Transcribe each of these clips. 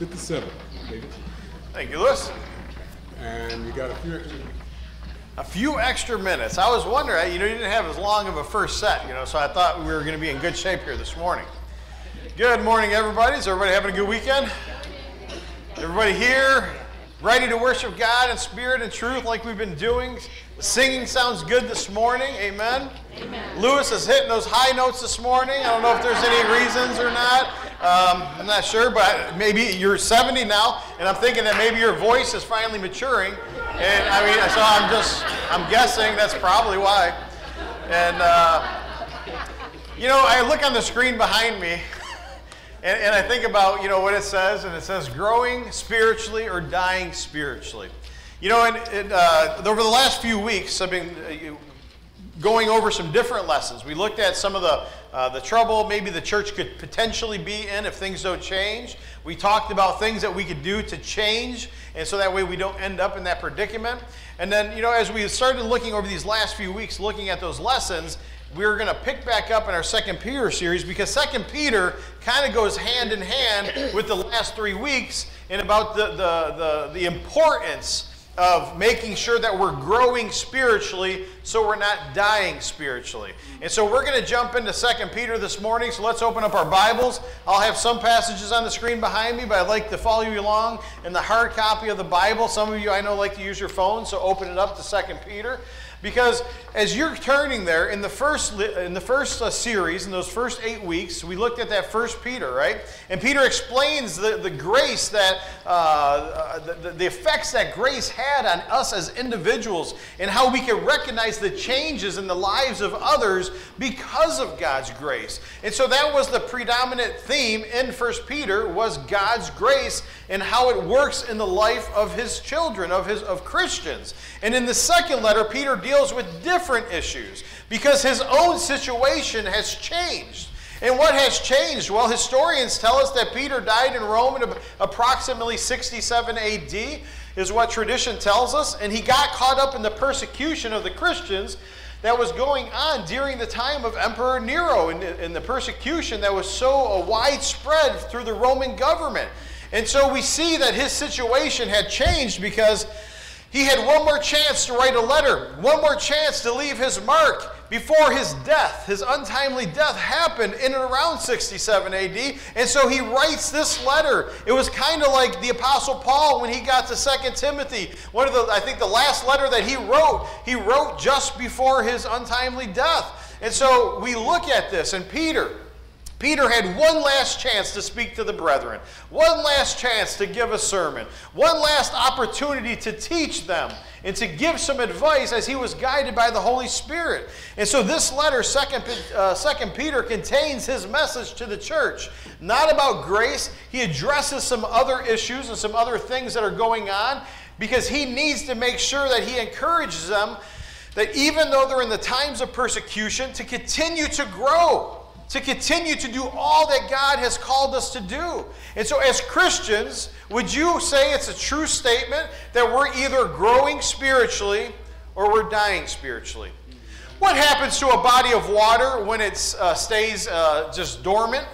57, David. Thank you, Lewis. And you got a few extra. A few extra minutes. I was wondering, you know, you didn't have as long of a first set, you know, so I thought we were going to be in good shape here this morning. Good morning, everybody. Is everybody having a good weekend? Everybody here, ready to worship God in spirit and truth like we've been doing? The singing sounds good this morning. Amen. Amen. Lewis is hitting those high notes this morning. I don't know if there's any reasons or not. Um, I'm not sure, but maybe you're 70 now, and I'm thinking that maybe your voice is finally maturing. And I mean, so I'm just, I'm guessing that's probably why. And, uh, you know, I look on the screen behind me, and, and I think about, you know, what it says, and it says growing spiritually or dying spiritually. You know, and, and uh, over the last few weeks, I've been uh, going over some different lessons. We looked at some of the, uh, the trouble maybe the church could potentially be in if things don't change. We talked about things that we could do to change, and so that way we don't end up in that predicament. And then, you know, as we started looking over these last few weeks, looking at those lessons, we are going to pick back up in our Second Peter series because Second Peter kind of goes hand in hand with the last three weeks and about the, the, the, the importance of making sure that we're growing spiritually so we're not dying spiritually. And so we're going to jump into Second Peter this morning. So let's open up our Bibles. I'll have some passages on the screen behind me, but I'd like to follow you along in the hard copy of the Bible. Some of you I know like to use your phone, so open it up to Second Peter. Because as you're turning there in the first in the first uh, series in those first eight weeks, we looked at that First Peter, right? And Peter explains the, the grace that uh, uh, the, the effects that grace had on us as individuals, and how we can recognize the changes in the lives of others because of God's grace. And so that was the predominant theme in First Peter was God's grace and how it works in the life of his children, of his of Christians. And in the second letter, Peter deals with different issues because his own situation has changed. And what has changed? Well, historians tell us that Peter died in Rome in approximately 67 AD, is what tradition tells us. And he got caught up in the persecution of the Christians that was going on during the time of Emperor Nero and, and the persecution that was so uh, widespread through the Roman government. And so we see that his situation had changed because he had one more chance to write a letter, one more chance to leave his mark before his death. His untimely death happened in and around 67 AD. And so he writes this letter. It was kind of like the Apostle Paul when he got to 2 Timothy. One of the, I think the last letter that he wrote, he wrote just before his untimely death. And so we look at this, and Peter, Peter had one last chance to speak to the brethren, one last chance to give a sermon, one last opportunity to teach them and to give some advice as he was guided by the Holy Spirit. And so this letter, Second, uh, Second Peter, contains his message to the church. Not about grace. He addresses some other issues and some other things that are going on because he needs to make sure that he encourages them that even though they're in the times of persecution, to continue to grow to continue to do all that God has called us to do. And so, as Christians, would you say it's a true statement that we're either growing spiritually or we're dying spiritually? What happens to a body of water when it uh, stays uh, just dormant?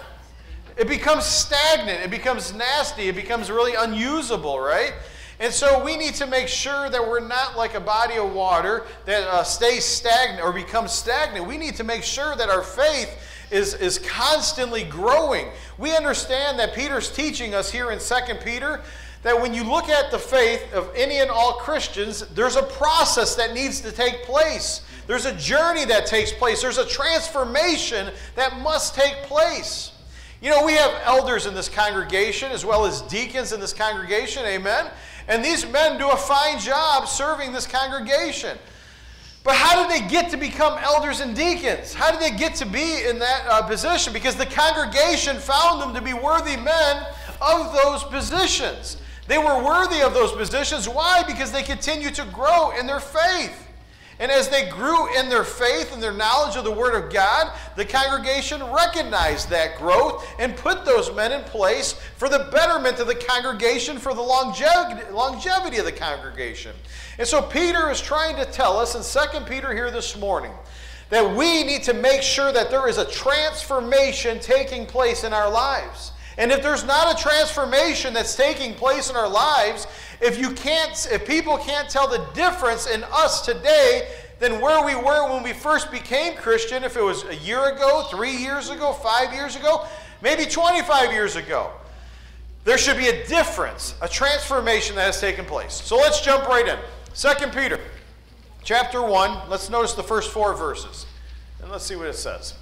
It becomes stagnant, it becomes nasty, it becomes really unusable, right? And so we need to make sure that we're not like a body of water that uh, stays stagnant or becomes stagnant. We need to make sure that our faith is, is constantly growing. We understand that Peter's teaching us here in 2 Peter that when you look at the faith of any and all Christians, there's a process that needs to take place. There's a journey that takes place. There's a transformation that must take place. You know, we have elders in this congregation as well as deacons in this congregation, amen? And these men do a fine job serving this congregation. But how did they get to become elders and deacons? How did they get to be in that uh, position? Because the congregation found them to be worthy men of those positions. They were worthy of those positions. Why? Because they continued to grow in their faith. And as they grew in their faith and their knowledge of the Word of God, the congregation recognized that growth and put those men in place for the betterment of the congregation, for the longevity, of the congregation. And so Peter is trying to tell us in 2 Peter here this morning that we need to make sure that there is a transformation taking place in our lives. And if there's not a transformation that's taking place in our lives, if you can't if people can't tell the difference in us today than where we were when we first became Christian, if it was a year ago, 3 years ago, 5 years ago, maybe 25 years ago. There should be a difference, a transformation that has taken place. So let's jump right in. Second Peter chapter 1, let's notice the first 4 verses. And let's see what it says.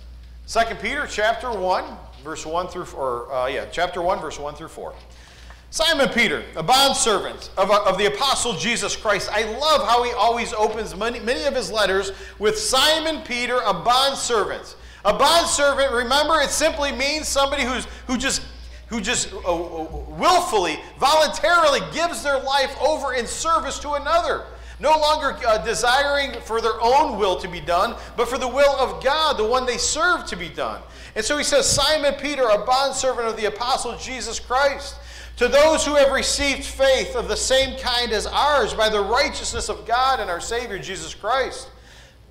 Second Peter chapter 1, verse 1 through, or uh, yeah, chapter 1, verse 1 through 4. Simon Peter, a bondservant of, of the apostle Jesus Christ. I love how he always opens many, many of his letters with Simon Peter, a bondservant. A bondservant, remember, it simply means somebody who's, who just who just uh, uh, willfully, voluntarily gives their life over in service to another. No longer uh, desiring for their own will to be done, but for the will of God, the one they serve to be done. And so he says, Simon Peter, a bondservant of the apostle Jesus Christ, to those who have received faith of the same kind as ours by the righteousness of God and our Savior Jesus Christ.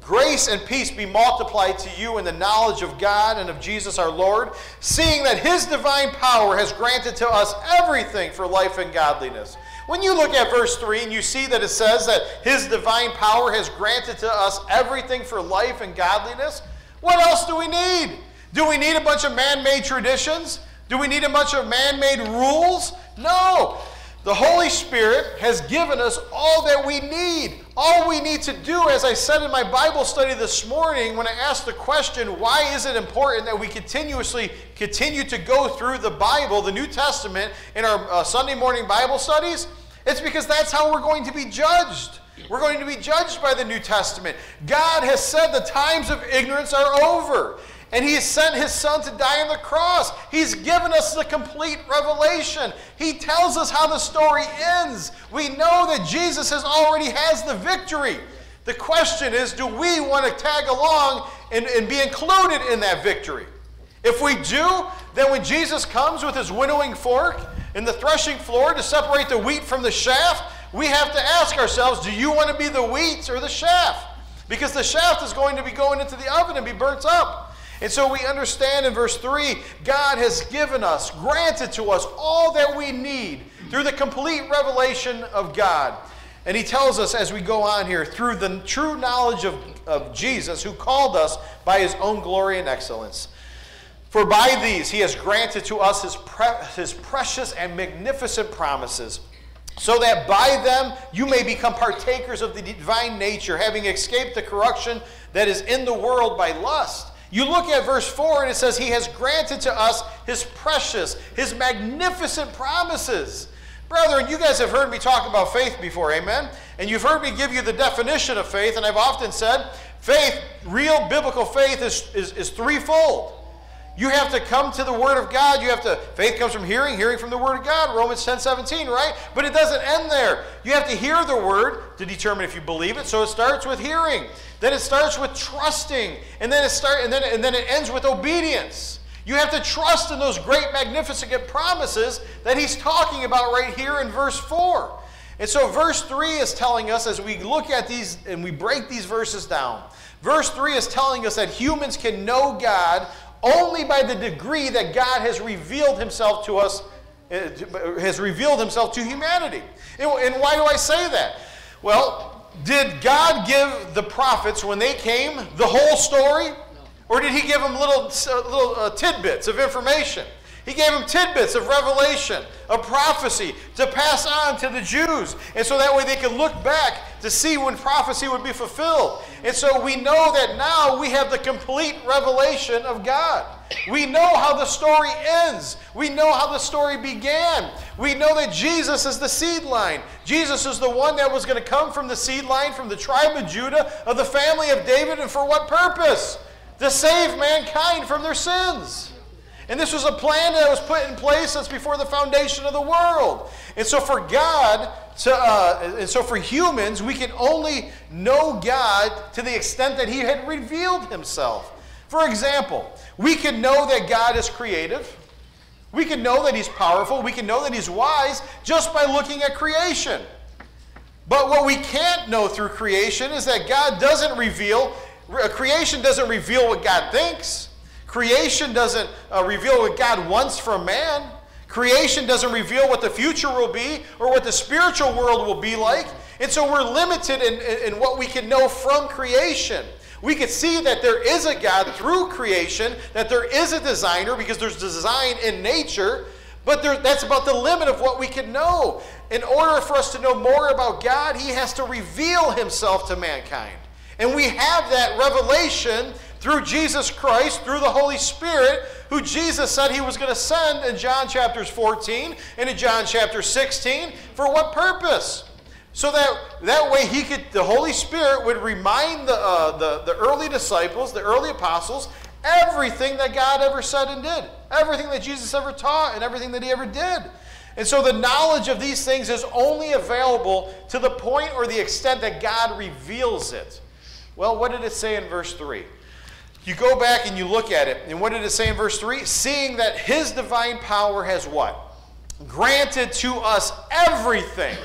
Grace and peace be multiplied to you in the knowledge of God and of Jesus our Lord, seeing that His divine power has granted to us everything for life and godliness. When you look at verse 3 and you see that it says that His divine power has granted to us everything for life and godliness, what else do we need? Do we need a bunch of man made traditions? Do we need a bunch of man made rules? No. The Holy Spirit has given us all that we need. All we need to do, as I said in my Bible study this morning, when I asked the question, why is it important that we continuously continue to go through the Bible, the New Testament, in our uh, Sunday morning Bible studies? It's because that's how we're going to be judged. We're going to be judged by the New Testament. God has said the times of ignorance are over. And he has sent his son to die on the cross. He's given us the complete revelation. He tells us how the story ends. We know that Jesus has already has the victory. The question is, do we want to tag along and, and be included in that victory? If we do, then when Jesus comes with his winnowing fork in the threshing floor to separate the wheat from the chaff, we have to ask ourselves, do you want to be the wheat or the chaff? Because the shaft is going to be going into the oven and be burnt up. And so we understand in verse 3 God has given us, granted to us all that we need through the complete revelation of God. And he tells us as we go on here, through the true knowledge of, of Jesus, who called us by his own glory and excellence. For by these he has granted to us his, pre- his precious and magnificent promises, so that by them you may become partakers of the divine nature, having escaped the corruption that is in the world by lust. You look at verse 4 and it says, He has granted to us His precious, His magnificent promises. Brethren, you guys have heard me talk about faith before, amen? And you've heard me give you the definition of faith, and I've often said faith, real biblical faith, is, is, is threefold. You have to come to the Word of God. You have to, faith comes from hearing, hearing from the Word of God, Romans 10 17, right? But it doesn't end there. You have to hear the Word to determine if you believe it. So it starts with hearing. Then it starts with trusting. And then it start, and then, and then it ends with obedience. You have to trust in those great, magnificent promises that he's talking about right here in verse 4. And so, verse 3 is telling us, as we look at these and we break these verses down, verse 3 is telling us that humans can know God only by the degree that God has revealed himself to us, uh, has revealed himself to humanity. And why do I say that? Well, did God give the prophets, when they came, the whole story? Or did he give them little, uh, little uh, tidbits of information? He gave them tidbits of revelation, of prophecy to pass on to the Jews. And so that way they could look back to see when prophecy would be fulfilled. And so we know that now we have the complete revelation of God. We know how the story ends. We know how the story began. We know that Jesus is the seed line. Jesus is the one that was going to come from the seed line, from the tribe of Judah, of the family of David, and for what purpose? To save mankind from their sins. And this was a plan that was put in place since before the foundation of the world. And so for God, to, uh, and so for humans, we can only know God to the extent that He had revealed Himself. For example, we can know that God is creative. We can know that He's powerful. We can know that He's wise just by looking at creation. But what we can't know through creation is that God doesn't reveal, creation doesn't reveal what God thinks. Creation doesn't uh, reveal what God wants from man. Creation doesn't reveal what the future will be or what the spiritual world will be like. And so we're limited in, in, in what we can know from creation. We can see that there is a God through creation, that there is a designer because there's design in nature, but there, that's about the limit of what we can know. In order for us to know more about God, He has to reveal Himself to mankind. And we have that revelation through Jesus Christ, through the Holy Spirit, who Jesus said He was going to send in John chapters 14 and in John chapter 16. For what purpose? So that, that way he could, the Holy Spirit would remind the, uh, the, the early disciples, the early apostles, everything that God ever said and did, everything that Jesus ever taught, and everything that he ever did. And so the knowledge of these things is only available to the point or the extent that God reveals it. Well, what did it say in verse 3? You go back and you look at it, and what did it say in verse 3? Seeing that his divine power has what? Granted to us everything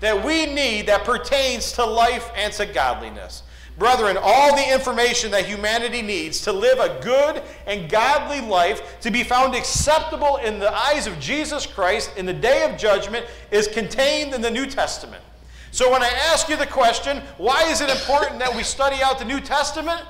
that we need that pertains to life and to godliness. Brethren, all the information that humanity needs to live a good and godly life, to be found acceptable in the eyes of Jesus Christ in the day of judgment, is contained in the New Testament. So when I ask you the question, why is it important that we study out the New Testament?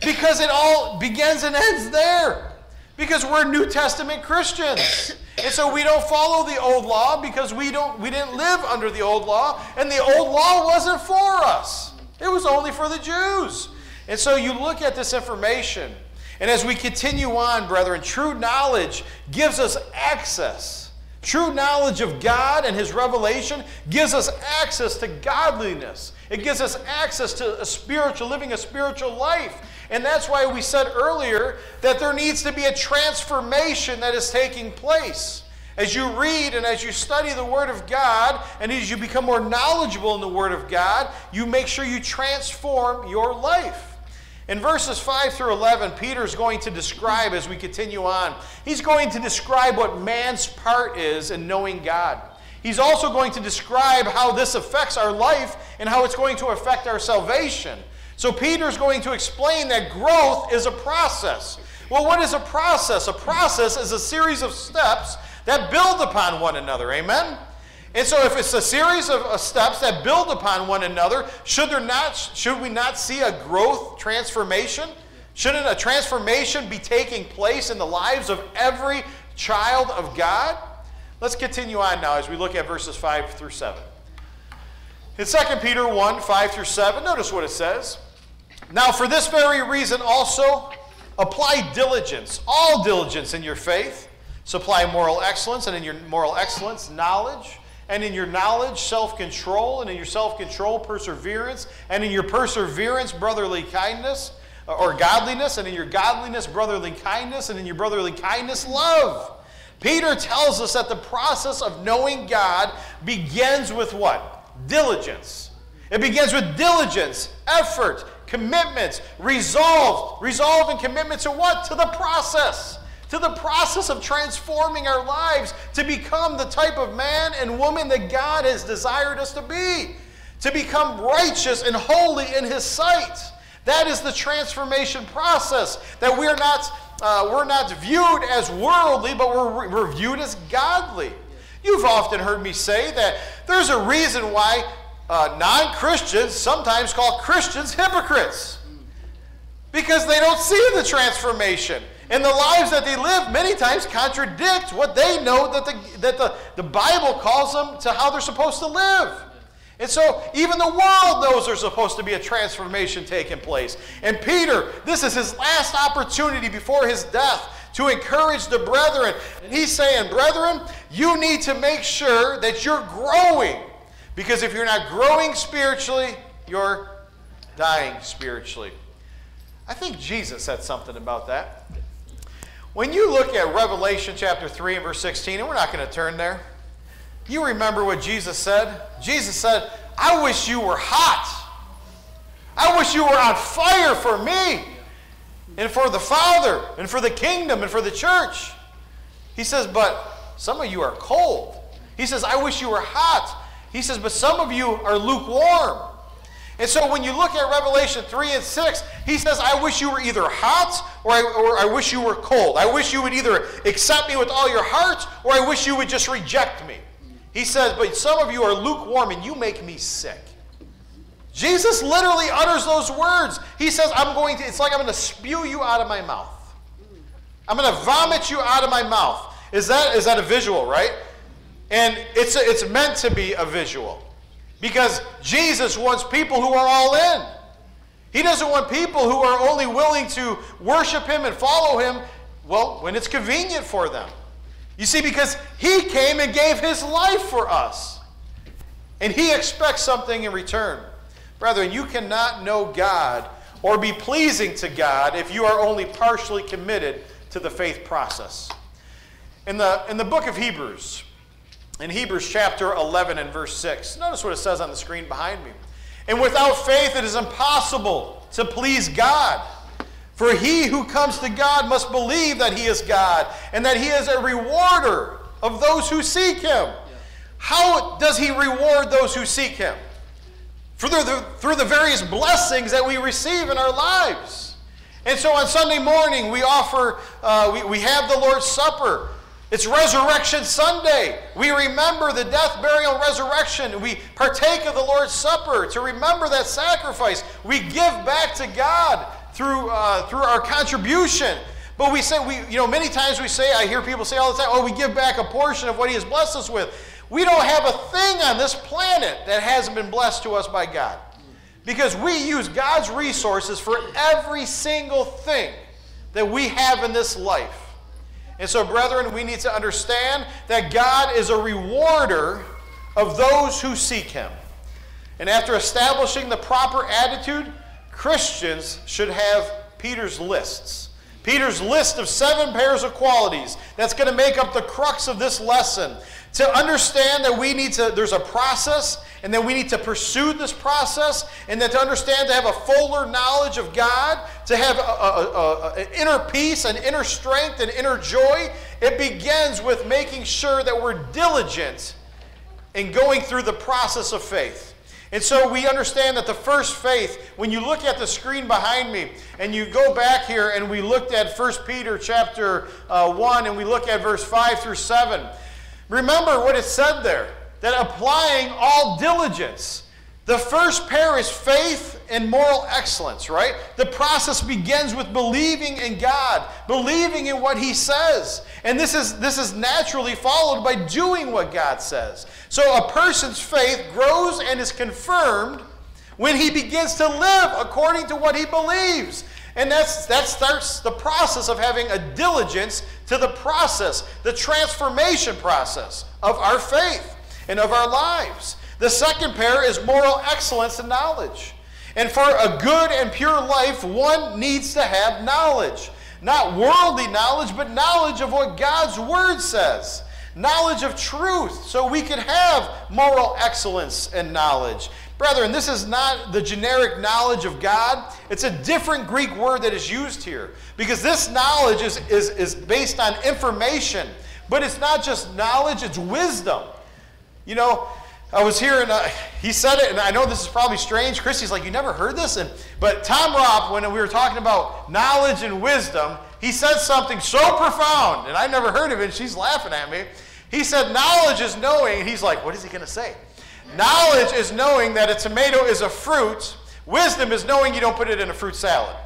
Because it all begins and ends there. Because we're New Testament Christians. And so we don't follow the old law because we don't we didn't live under the old law and the old law wasn't for us. It was only for the Jews. And so you look at this information and as we continue on, brethren, true knowledge gives us access. True knowledge of God and his revelation gives us access to godliness. It gives us access to a spiritual living a spiritual life. And that's why we said earlier that there needs to be a transformation that is taking place. As you read and as you study the Word of God, and as you become more knowledgeable in the Word of God, you make sure you transform your life. In verses 5 through 11, Peter's going to describe, as we continue on, he's going to describe what man's part is in knowing God. He's also going to describe how this affects our life and how it's going to affect our salvation. So Peter's going to explain that growth is a process. Well, what is a process? A process is a series of steps that build upon one another. Amen? And so if it's a series of steps that build upon one another, should there not should we not see a growth transformation? Shouldn't a transformation be taking place in the lives of every child of God? Let's continue on now as we look at verses 5 through 7. In 2 Peter 1 5 through 7, notice what it says. Now, for this very reason also, apply diligence, all diligence in your faith. Supply moral excellence, and in your moral excellence, knowledge. And in your knowledge, self control. And in your self control, perseverance. And in your perseverance, brotherly kindness uh, or godliness. And in your godliness, brotherly kindness. And in your brotherly kindness, love. Peter tells us that the process of knowing God begins with what? Diligence. It begins with diligence, effort, commitments, resolve. Resolve and commitment to what? To the process. To the process of transforming our lives to become the type of man and woman that God has desired us to be. To become righteous and holy in His sight. That is the transformation process. That we're not uh, we're not viewed as worldly, but we're, we're viewed as godly. You've often heard me say that there's a reason why uh, non Christians sometimes call Christians hypocrites because they don't see the transformation. And the lives that they live many times contradict what they know that the, that the, the Bible calls them to how they're supposed to live. And so even the world knows there's supposed to be a transformation taking place. And Peter, this is his last opportunity before his death to encourage the brethren. And he's saying, Brethren, you need to make sure that you're growing. Because if you're not growing spiritually, you're dying spiritually. I think Jesus said something about that. When you look at Revelation chapter 3 and verse 16, and we're not going to turn there. You remember what Jesus said? Jesus said, I wish you were hot. I wish you were on fire for me and for the Father and for the kingdom and for the church. He says, but some of you are cold. He says, I wish you were hot. He says, but some of you are lukewarm. And so when you look at Revelation 3 and 6, he says, I wish you were either hot or I, or I wish you were cold. I wish you would either accept me with all your heart, or I wish you would just reject me. He says, But some of you are lukewarm and you make me sick. Jesus literally utters those words. He says, I'm going to, it's like I'm going to spew you out of my mouth. I'm going to vomit you out of my mouth. Is that, is that a visual, right? And it's, a, it's meant to be a visual. Because Jesus wants people who are all in. He doesn't want people who are only willing to worship Him and follow Him, well, when it's convenient for them. You see, because He came and gave His life for us. And He expects something in return. Brethren, you cannot know God or be pleasing to God if you are only partially committed to the faith process. In the, in the book of Hebrews, in Hebrews chapter 11 and verse 6, notice what it says on the screen behind me. And without faith, it is impossible to please God. For he who comes to God must believe that he is God and that he is a rewarder of those who seek him. How does he reward those who seek him? Through the, through the various blessings that we receive in our lives. And so on Sunday morning, we offer, uh, we, we have the Lord's Supper. It's Resurrection Sunday. We remember the death, burial, resurrection. We partake of the Lord's Supper to remember that sacrifice. We give back to God through, uh, through our contribution. But we say, we, you know, many times we say, I hear people say all the time, oh, we give back a portion of what He has blessed us with. We don't have a thing on this planet that hasn't been blessed to us by God. Because we use God's resources for every single thing that we have in this life. And so, brethren, we need to understand that God is a rewarder of those who seek Him. And after establishing the proper attitude, Christians should have Peter's lists. Peter's list of seven pairs of qualities that's going to make up the crux of this lesson. To understand that we need to, there's a process, and then we need to pursue this process, and then to understand to have a fuller knowledge of God, to have an inner peace, an inner strength, an inner joy, it begins with making sure that we're diligent in going through the process of faith. And so we understand that the first faith, when you look at the screen behind me and you go back here and we looked at 1 Peter chapter uh, 1 and we look at verse 5 through 7, remember what it said there that applying all diligence. The first pair is faith and moral excellence, right? The process begins with believing in God, believing in what He says. And this is, this is naturally followed by doing what God says. So a person's faith grows and is confirmed when he begins to live according to what he believes. And that's, that starts the process of having a diligence to the process, the transformation process of our faith and of our lives. The second pair is moral excellence and knowledge. And for a good and pure life, one needs to have knowledge. Not worldly knowledge, but knowledge of what God's Word says. Knowledge of truth, so we can have moral excellence and knowledge. Brethren, this is not the generic knowledge of God. It's a different Greek word that is used here. Because this knowledge is, is, is based on information. But it's not just knowledge, it's wisdom. You know, I was hearing, uh, he said it, and I know this is probably strange. Christy's like, You never heard this? And, but Tom Ropp, when we were talking about knowledge and wisdom, he said something so profound, and I never heard of it, and she's laughing at me. He said, Knowledge is knowing, and he's like, What is he going to say? Knowledge is knowing that a tomato is a fruit, wisdom is knowing you don't put it in a fruit salad.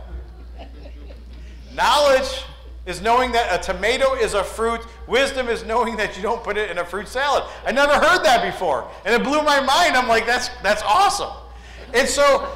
Knowledge is knowing that a tomato is a fruit. Wisdom is knowing that you don't put it in a fruit salad. I never heard that before. And it blew my mind. I'm like, that's, that's awesome. And so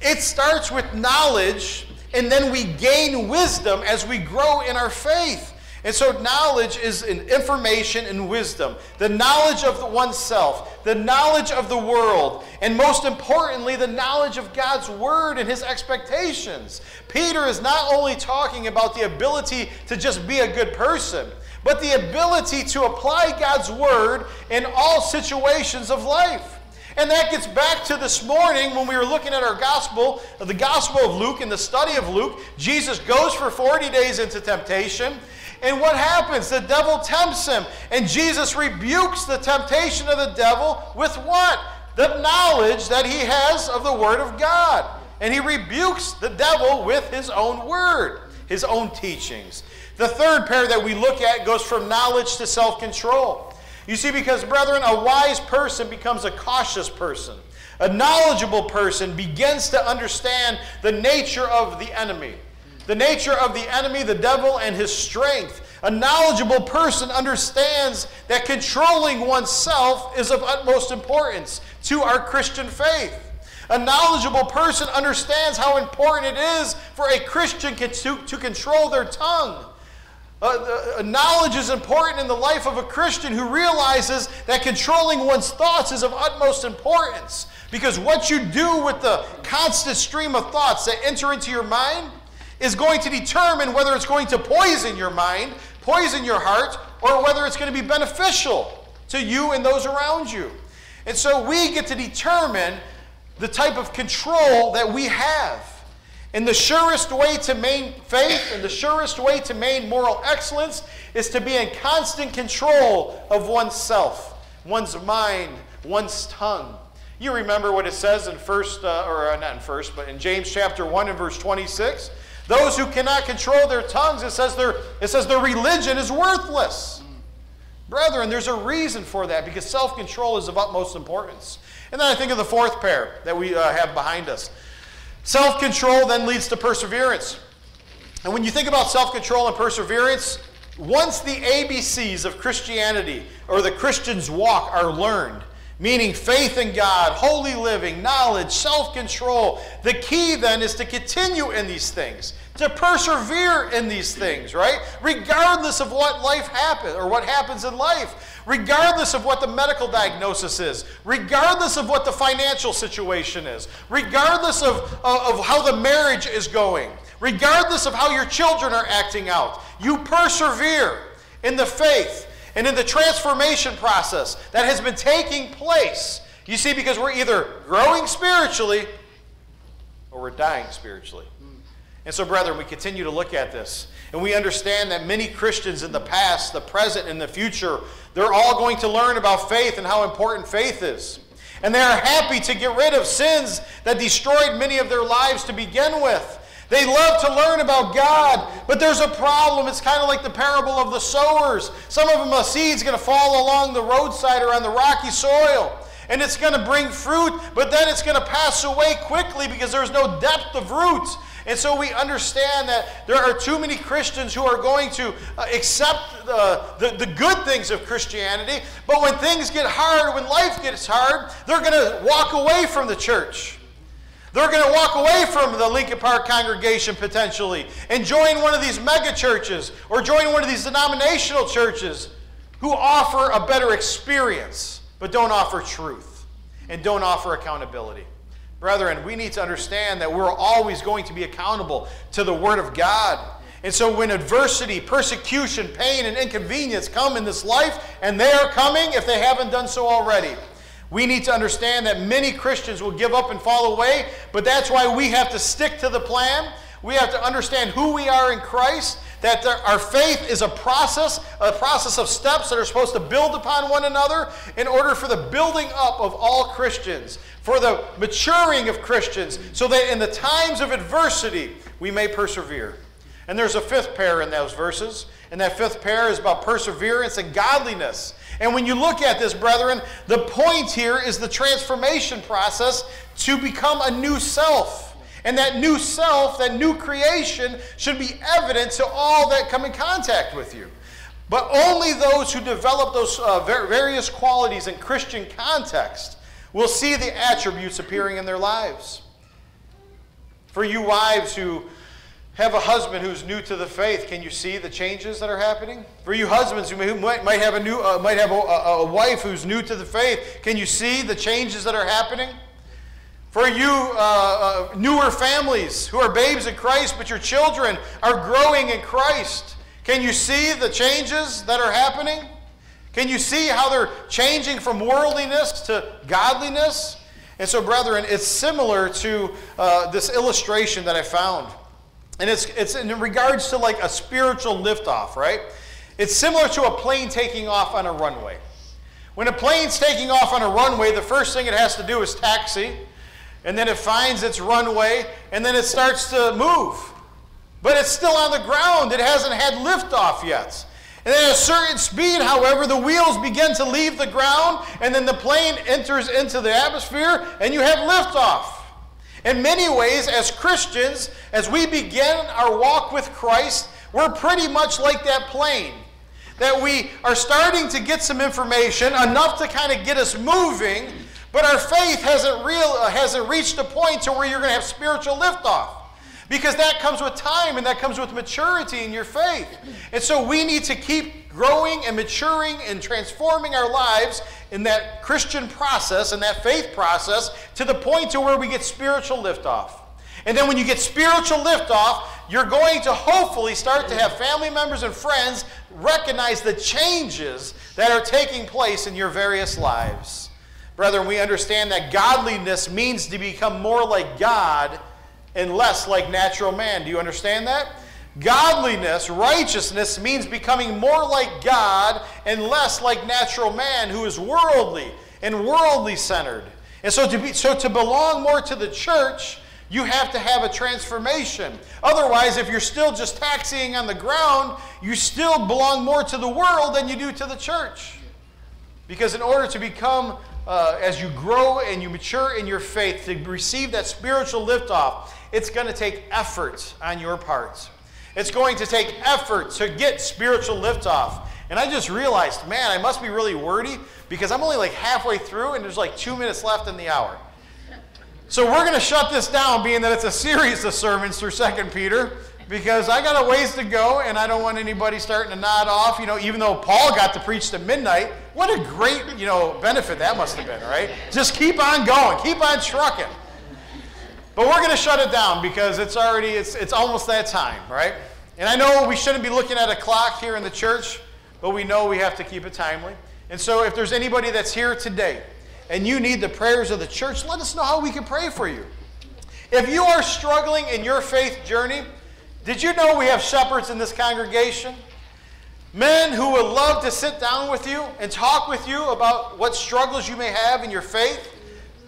it starts with knowledge, and then we gain wisdom as we grow in our faith. And so, knowledge is an information and wisdom the knowledge of the oneself, the knowledge of the world, and most importantly, the knowledge of God's word and his expectations. Peter is not only talking about the ability to just be a good person, but the ability to apply God's word in all situations of life. And that gets back to this morning when we were looking at our gospel, the gospel of Luke, and the study of Luke. Jesus goes for 40 days into temptation. And what happens? The devil tempts him. And Jesus rebukes the temptation of the devil with what? The knowledge that he has of the Word of God. And he rebukes the devil with his own word. his own teachings. The third pair that we look at goes from knowledge to self control. You see, because, brethren, a wise person becomes a cautious person. A knowledgeable person begins to understand the nature of the enemy. The nature of the enemy, the devil, and his strength. A knowledgeable person understands that controlling oneself is of utmost importance to our Christian faith. A knowledgeable person understands how important it is for a Christian to, to control their tongue. Uh, uh, knowledge is important in the life of a Christian who realizes that controlling one's thoughts is of utmost importance. Because what you do with the constant stream of thoughts that enter into your mind is going to determine whether it's going to poison your mind, poison your heart, or whether it's going to be beneficial to you and those around you. And so we get to determine the type of control that we have. And the surest way to maintain faith and the surest way to maintain moral excellence is to be in constant control of oneself, one's mind, one's tongue. You remember what it says in first, uh, or uh, not in first, but in James chapter 1 and verse 26. Those who cannot control their tongues, it says their, it says their religion is worthless. Brethren, there's a reason for that because self control is of utmost importance. And then I think of the fourth pair that we uh, have behind us. Self control then leads to perseverance. And when you think about self control and perseverance, once the ABCs of Christianity or the Christian's walk are learned, meaning faith in God, holy living, knowledge, self control, the key then is to continue in these things, to persevere in these things, right? Regardless of what life happens or what happens in life regardless of what the medical diagnosis is, regardless of what the financial situation is, regardless of, of, of how the marriage is going, regardless of how your children are acting out. You persevere in the faith and in the transformation process that has been taking place. You see, because we're either growing spiritually or we're dying spiritually. And so, brethren, we continue to look at this. And we understand that many Christians in the past, the present, and the future they're all going to learn about faith and how important faith is. And they are happy to get rid of sins that destroyed many of their lives to begin with. They love to learn about God, but there's a problem. It's kind of like the parable of the sowers. Some of them, a seed's going to fall along the roadside or on the rocky soil, and it's going to bring fruit, but then it's going to pass away quickly because there's no depth of roots. And so we understand that there are too many Christians who are going to uh, accept uh, the, the good things of Christianity, but when things get hard, when life gets hard, they're going to walk away from the church. They're going to walk away from the Lincoln Park congregation potentially and join one of these mega churches or join one of these denominational churches who offer a better experience but don't offer truth and don't offer accountability. Brethren, we need to understand that we're always going to be accountable to the Word of God. And so, when adversity, persecution, pain, and inconvenience come in this life, and they are coming if they haven't done so already, we need to understand that many Christians will give up and fall away, but that's why we have to stick to the plan. We have to understand who we are in Christ, that there, our faith is a process, a process of steps that are supposed to build upon one another in order for the building up of all Christians for the maturing of Christians, so that in the times of adversity we may persevere. And there's a fifth pair in those verses, and that fifth pair is about perseverance and godliness. And when you look at this, brethren, the point here is the transformation process to become a new self. And that new self, that new creation, should be evident to all that come in contact with you. But only those who develop those uh, various qualities in Christian context will see the attributes appearing in their lives. For you wives who have a husband who's new to the faith, can you see the changes that are happening? For you husbands who might, have, a, new, uh, might have a, a, wife who's new to the faith, can you see the changes that are happening? For you uh, uh, newer families who are babes in Christ, but your children are growing in Christ, can you see the changes that are happening? Can you see how they're changing from worldliness to godliness? And so, brethren, it's similar to uh, this illustration that I found. And it's, it's in regards to like a spiritual liftoff, right? It's similar to a plane taking off on a runway. When a plane's taking off on a runway, the first thing it has to do is taxi, and then it finds its runway, and then it starts to move. but it's still on the ground. It hasn't had liftoff yet. And at a certain speed, however, the wheels begin to leave the ground, and then the plane enters into the atmosphere, and you have liftoff. In many ways, as Christians, as we begin our walk with Christ, we're pretty much like that plane. That we are starting to get some information, enough to kind of get us moving, but our faith hasn't, real, uh, hasn't reached a point to where you're going to have spiritual liftoff. Because that comes with time and that comes with maturity in your faith. And so we need to keep growing and maturing and transforming our lives in that Christian process and that faith process to the point to where we get spiritual liftoff. And then when you get spiritual liftoff, you're going to hopefully start to have family members and friends recognize the changes that are taking place in your various lives. Brethren, we understand that godliness means to become more like God and less like natural man. Do you understand that? Godliness, righteousness means becoming more like God and less like natural man who is worldly and worldly centered. And so to be so to belong more to the church, you have to have a transformation. Otherwise, if you're still just taxiing on the ground, you still belong more to the world than you do to the church. Because in order to become uh, as you grow and you mature in your faith to receive that spiritual liftoff, it's going to take effort on your part. It's going to take effort to get spiritual liftoff. And I just realized, man, I must be really wordy because I'm only like halfway through and there's like two minutes left in the hour. So we're going to shut this down, being that it's a series of sermons through Second Peter, because I got a ways to go and I don't want anybody starting to nod off. You know, even though Paul got to preach to midnight, what a great, you know, benefit that must have been, right? Just keep on going, keep on trucking. But we're going to shut it down because it's already, it's, it's almost that time, right? And I know we shouldn't be looking at a clock here in the church, but we know we have to keep it timely. And so if there's anybody that's here today and you need the prayers of the church, let us know how we can pray for you. If you are struggling in your faith journey, did you know we have shepherds in this congregation? Men who would love to sit down with you and talk with you about what struggles you may have in your faith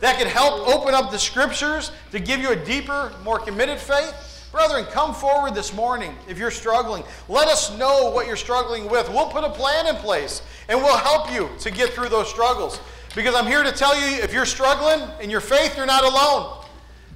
that could help open up the scriptures to give you a deeper, more committed faith? Brethren, come forward this morning if you're struggling. Let us know what you're struggling with. We'll put a plan in place and we'll help you to get through those struggles. Because I'm here to tell you if you're struggling in your faith, you're not alone.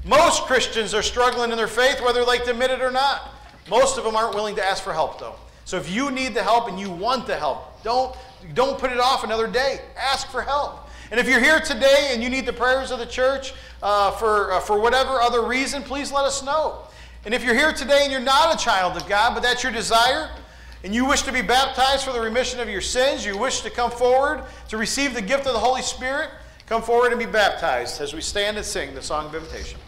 Most Christians are struggling in their faith, whether they like to admit it or not. Most of them aren't willing to ask for help, though. So if you need the help and you want the help, don't, don't put it off another day. Ask for help. And if you're here today and you need the prayers of the church uh, for, uh, for whatever other reason, please let us know. And if you're here today and you're not a child of God, but that's your desire, and you wish to be baptized for the remission of your sins, you wish to come forward to receive the gift of the Holy Spirit, come forward and be baptized as we stand and sing the song of invitation.